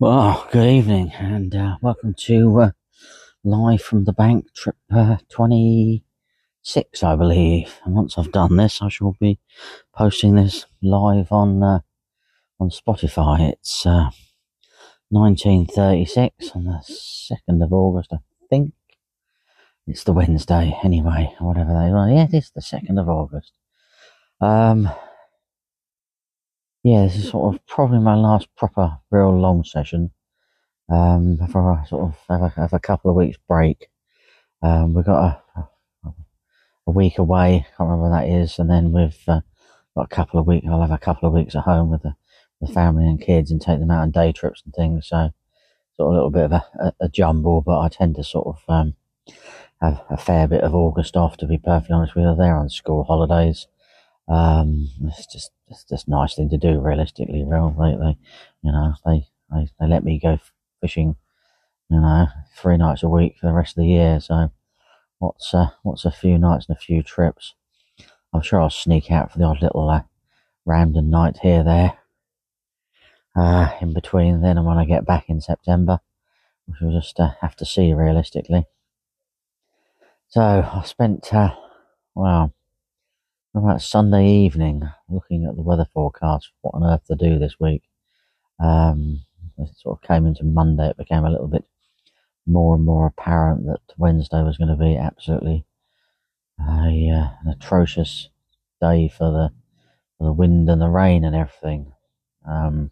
Well, good evening and uh, welcome to uh, Live from the Bank trip uh, 26, I believe. And once I've done this, I shall be posting this live on uh, on Spotify. It's uh, 1936 on the 2nd of August, I think. It's the Wednesday, anyway, whatever they are. Yeah, it is the 2nd of August. Um, yeah, this is sort of probably my last proper, real long session. Um, before I sort of have a, have a couple of weeks break. Um, we've got a, a, week away. I Can't remember when that is, and then we've uh, got a couple of weeks. I'll have a couple of weeks at home with the, the family and kids, and take them out on day trips and things. So, sort of a little bit of a, a, a jumble, but I tend to sort of um, have a fair bit of August off. To be perfectly honest with you, they're on school holidays. Um, it's just it's just nice thing to do. Realistically, real they, they you know they, they they let me go fishing, you know, three nights a week for the rest of the year. So what's uh, what's a few nights and a few trips? I'm sure I'll sneak out for the odd little uh, random night here there. Uh, in between then and when I get back in September, which we'll just uh, have to see realistically. So I spent, uh, well, about Sunday evening looking at the weather forecast, what on earth to do this week. Um, it sort of came into Monday, it became a little bit more and more apparent that Wednesday was going to be absolutely a, uh, an atrocious day for the for the wind and the rain and everything. Um,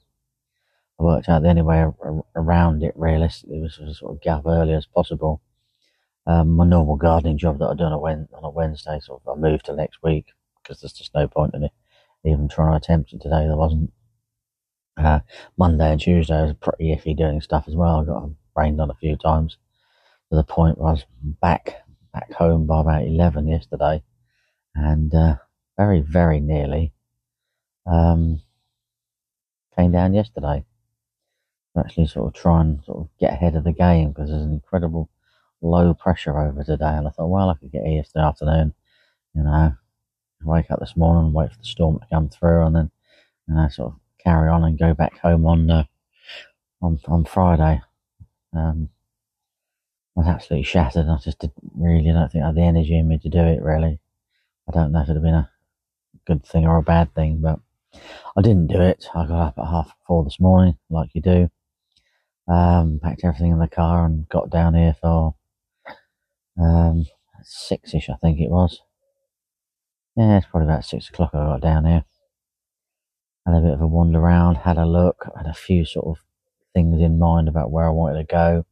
I worked out the only way around it realistically was to sort of get up early as possible. Um, my normal gardening job that I do on a, on a Wednesday, sort of I moved to next week because there's just no point in it even trying to attempt it today. There wasn't. Uh, Monday and Tuesday was pretty iffy doing stuff as well. I got rained on a few times to the point where I was back back home by about eleven yesterday, and uh, very very nearly um, came down yesterday. Actually, sort of try and sort of get ahead of the game because there's an incredible low pressure over today, and I thought, well, I could get here yesterday afternoon, you know, wake up this morning wait for the storm to come through, and then you know, sort of carry on and go back home on uh, on on Friday. Um, I was absolutely shattered. I just didn't really don't think I had the energy in me to do it. Really, I don't know if it'd been a good thing or a bad thing, but I didn't do it. I got up at half four this morning, like you do. Um, packed everything in the car and got down here for um, six-ish, I think it was. Yeah, it's probably about six o'clock I got down here. Had a bit of a wander around, had a look, had a few sort of things in mind about where I wanted to go.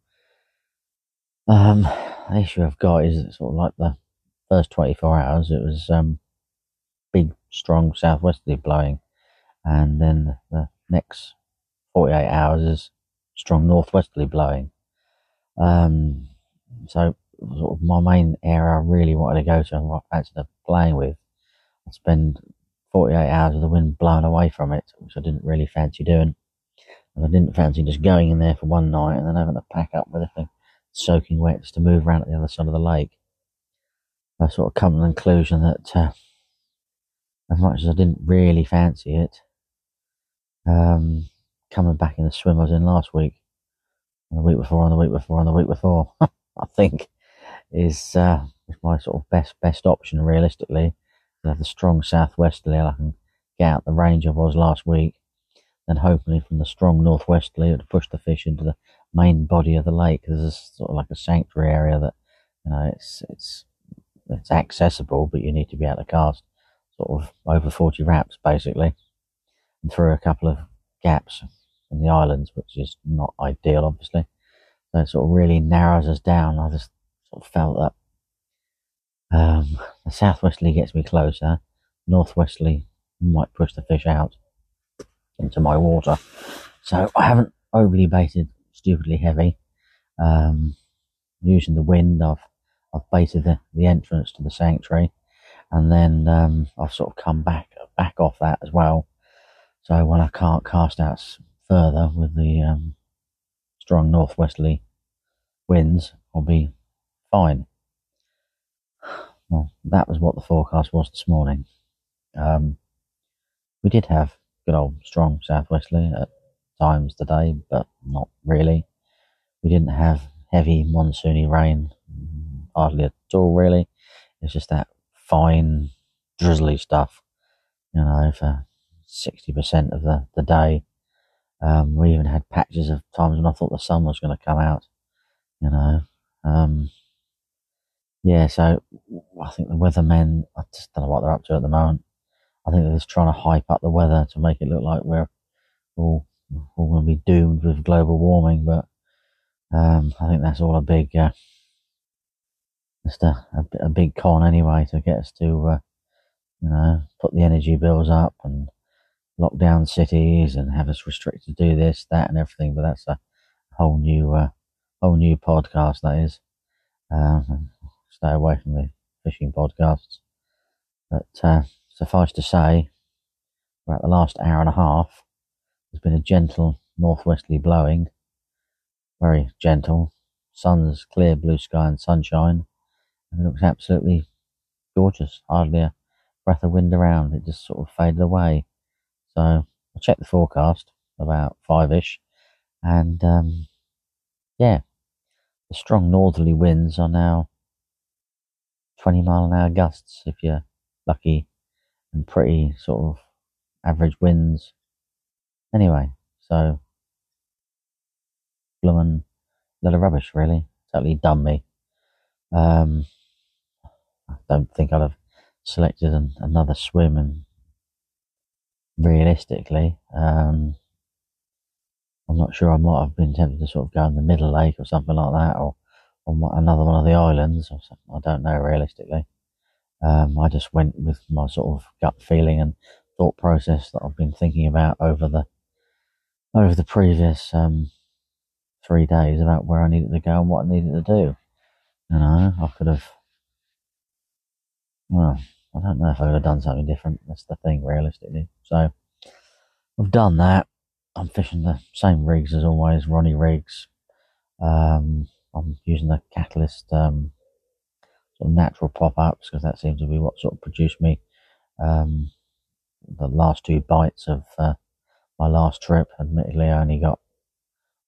Um, the issue I've got is sort of like the first 24 hours, it was um, big, strong southwesterly blowing, and then the next 48 hours is strong northwesterly blowing. Um, so, sort of my main area I really wanted to go to and what I fancied playing with, spend 48 hours with the wind blowing away from it, which I didn't really fancy doing. And I didn't fancy just going in there for one night and then having to pack up with everything soaking wet just to move around at the other side of the lake. I sort of come to the conclusion that uh, as much as I didn't really fancy it, um, coming back in the swim I was in last week, and the week before, and the week before, and the week before, I think is, uh, is my sort of best best option realistically. Have the strong southwesterly, I can get out the range I was last week, then hopefully from the strong northwesterly to push the fish into the main body of the lake. There's sort of like a sanctuary area that you know it's it's it's accessible, but you need to be able to cast sort of over 40 wraps basically, and through a couple of gaps in the islands, which is not ideal, obviously. So it sort of really narrows us down. I just sort of felt that um, the southwesterly gets me closer, northwesterly might push the fish out into my water. So I haven't overly baited stupidly heavy. Um, using the wind, I've I've baited the, the entrance to the sanctuary, and then um, I've sort of come back back off that as well. So when I can't cast out further with the um, strong northwesterly winds, I'll be fine. Well, that was what the forecast was this morning. Um, we did have good old strong southwesterly at times today, but not really. We didn't have heavy monsoony rain, hardly at all, really. It's just that fine, drizzly stuff, you know, for 60% of the, the day. Um, we even had patches of times when I thought the sun was going to come out, you know. Um, yeah, so I think the weathermen, I just don't know what they're up to at the moment. I think they're just trying to hype up the weather to make it look like we're all, all going to be doomed with global warming, but um, I think that's all a big, uh, just a, a, a, big con anyway to get us to, uh, you know, put the energy bills up and lock down cities and have us restricted to do this, that, and everything. But that's a whole new, uh, whole new podcast. That is. Um, stay away from the fishing podcasts. But uh, suffice to say, about the last hour and a half, there's been a gentle northwesterly blowing, very gentle. Sun's clear blue sky and sunshine, and it looks absolutely gorgeous. Hardly a breath of wind around. It just sort of faded away. So I checked the forecast about five ish, and um, yeah, the strong northerly winds are now 20 mile an hour gusts if you're lucky, and pretty sort of average winds. Anyway, so bloomin' lot of rubbish, really. Totally done me. Um, I don't think I'd have selected an, another swim, and realistically, um, I'm not sure I might have been tempted to sort of go in the middle lake or something like that, or on another one of the islands. I don't know realistically. Um, I just went with my sort of gut feeling and thought process that I've been thinking about over the over the previous um, three days about where I needed to go and what I needed to do. You know, I could have. Well, I don't know if I would have done something different. That's the thing, realistically. So I've done that. I'm fishing the same rigs as always, Ronnie rigs. Um, I'm using the Catalyst um, sort of natural pop ups because that seems to be what sort of produced me um, the last two bites of uh, my last trip. Admittedly, I only got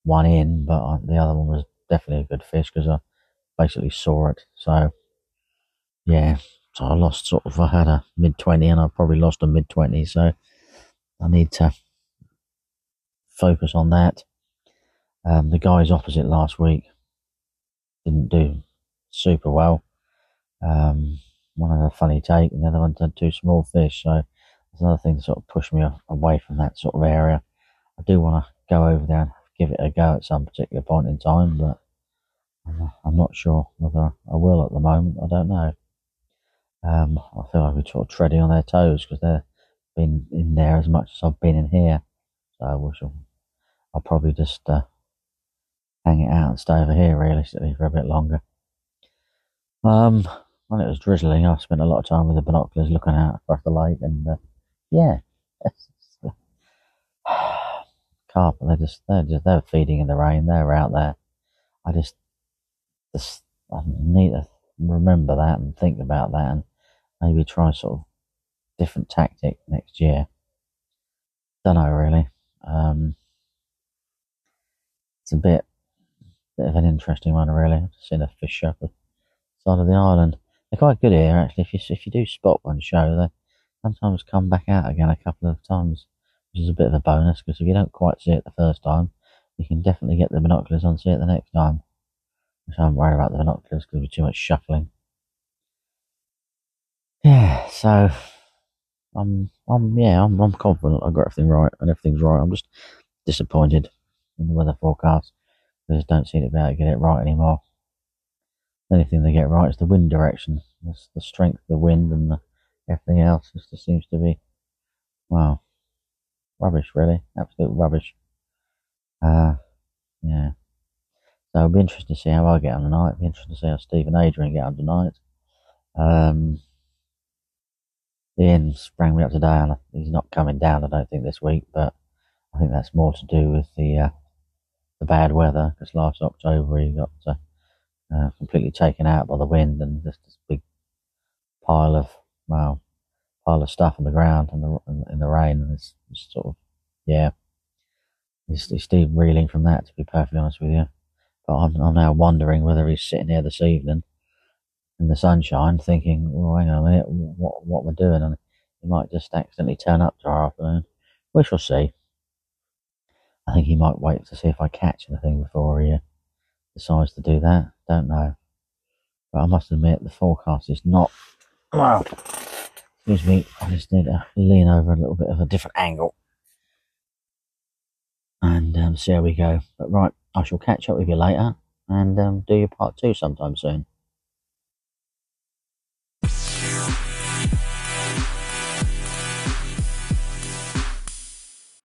one in, but I, the other one was definitely a good fish because I basically saw it. So, yeah, so I lost sort of, I had a mid 20 and I probably lost a mid 20. So I need to focus on that. Um, the guys opposite last week didn't do super well. Um, one had a funny take, and the other one had two small fish. So there's another thing that sort of pushed me away from that sort of area. I do want to go over there and give it a go at some particular point in time, but I'm not sure whether I will at the moment. I don't know. Um, I feel like we're sort of treading on their toes because they've been in there as much as I've been in here. So we shall, I'll probably just uh, hang it out and stay over here realistically for a bit longer. Um, when it was drizzling, I spent a lot of time with the binoculars looking out across the lake, and uh, yeah, carp. They're just they're just they're feeding in the rain. They're out there. I just just I need to remember that and think about that, and maybe try sort of different tactic next year. Don't know really. Um, it's a bit bit of an interesting one, really. I've seen a fish up the side of the island. They're quite good here, actually. If you if you do spot one show, they sometimes come back out again a couple of times, which is a bit of a bonus because if you don't quite see it the first time, you can definitely get the binoculars on see it the next time. Which I'm worried about the binoculars because be too much shuffling. Yeah, so I'm I'm yeah I'm I'm confident I got everything right and everything's right. I'm just disappointed in the weather forecast. They just don't seem to be able to get it right anymore. The only thing they get right is the wind direction. It's the strength of the wind and the, everything else just seems to be, wow, rubbish, really. Absolute rubbish. Uh, yeah. So it'll be interesting to see how I get on tonight. It'll be interesting to see how Stephen Adrian get on tonight. Um, Ian sprang me up today, and he's not coming down, I don't think, this week, but I think that's more to do with the uh, the bad weather because last October he got uh, uh, completely taken out by the wind and just this big pile of well pile of stuff on the ground and the in the rain and it's, it's sort of yeah he's, he's still reeling from that, to be perfectly honest with you. But I'm, I'm now wondering whether he's sitting here this evening in the sunshine, thinking, "Well, hang on a minute, what what we're doing?" And he might just accidentally turn up to our afternoon. We shall see. I think he might wait to see if I catch anything before he uh, decides to do that. Don't know. But I must admit, the forecast is not. Well, excuse me, I just need to lean over a little bit of a different angle and um, see how we go. But right, I shall catch up with you later and um, do your part two sometime soon.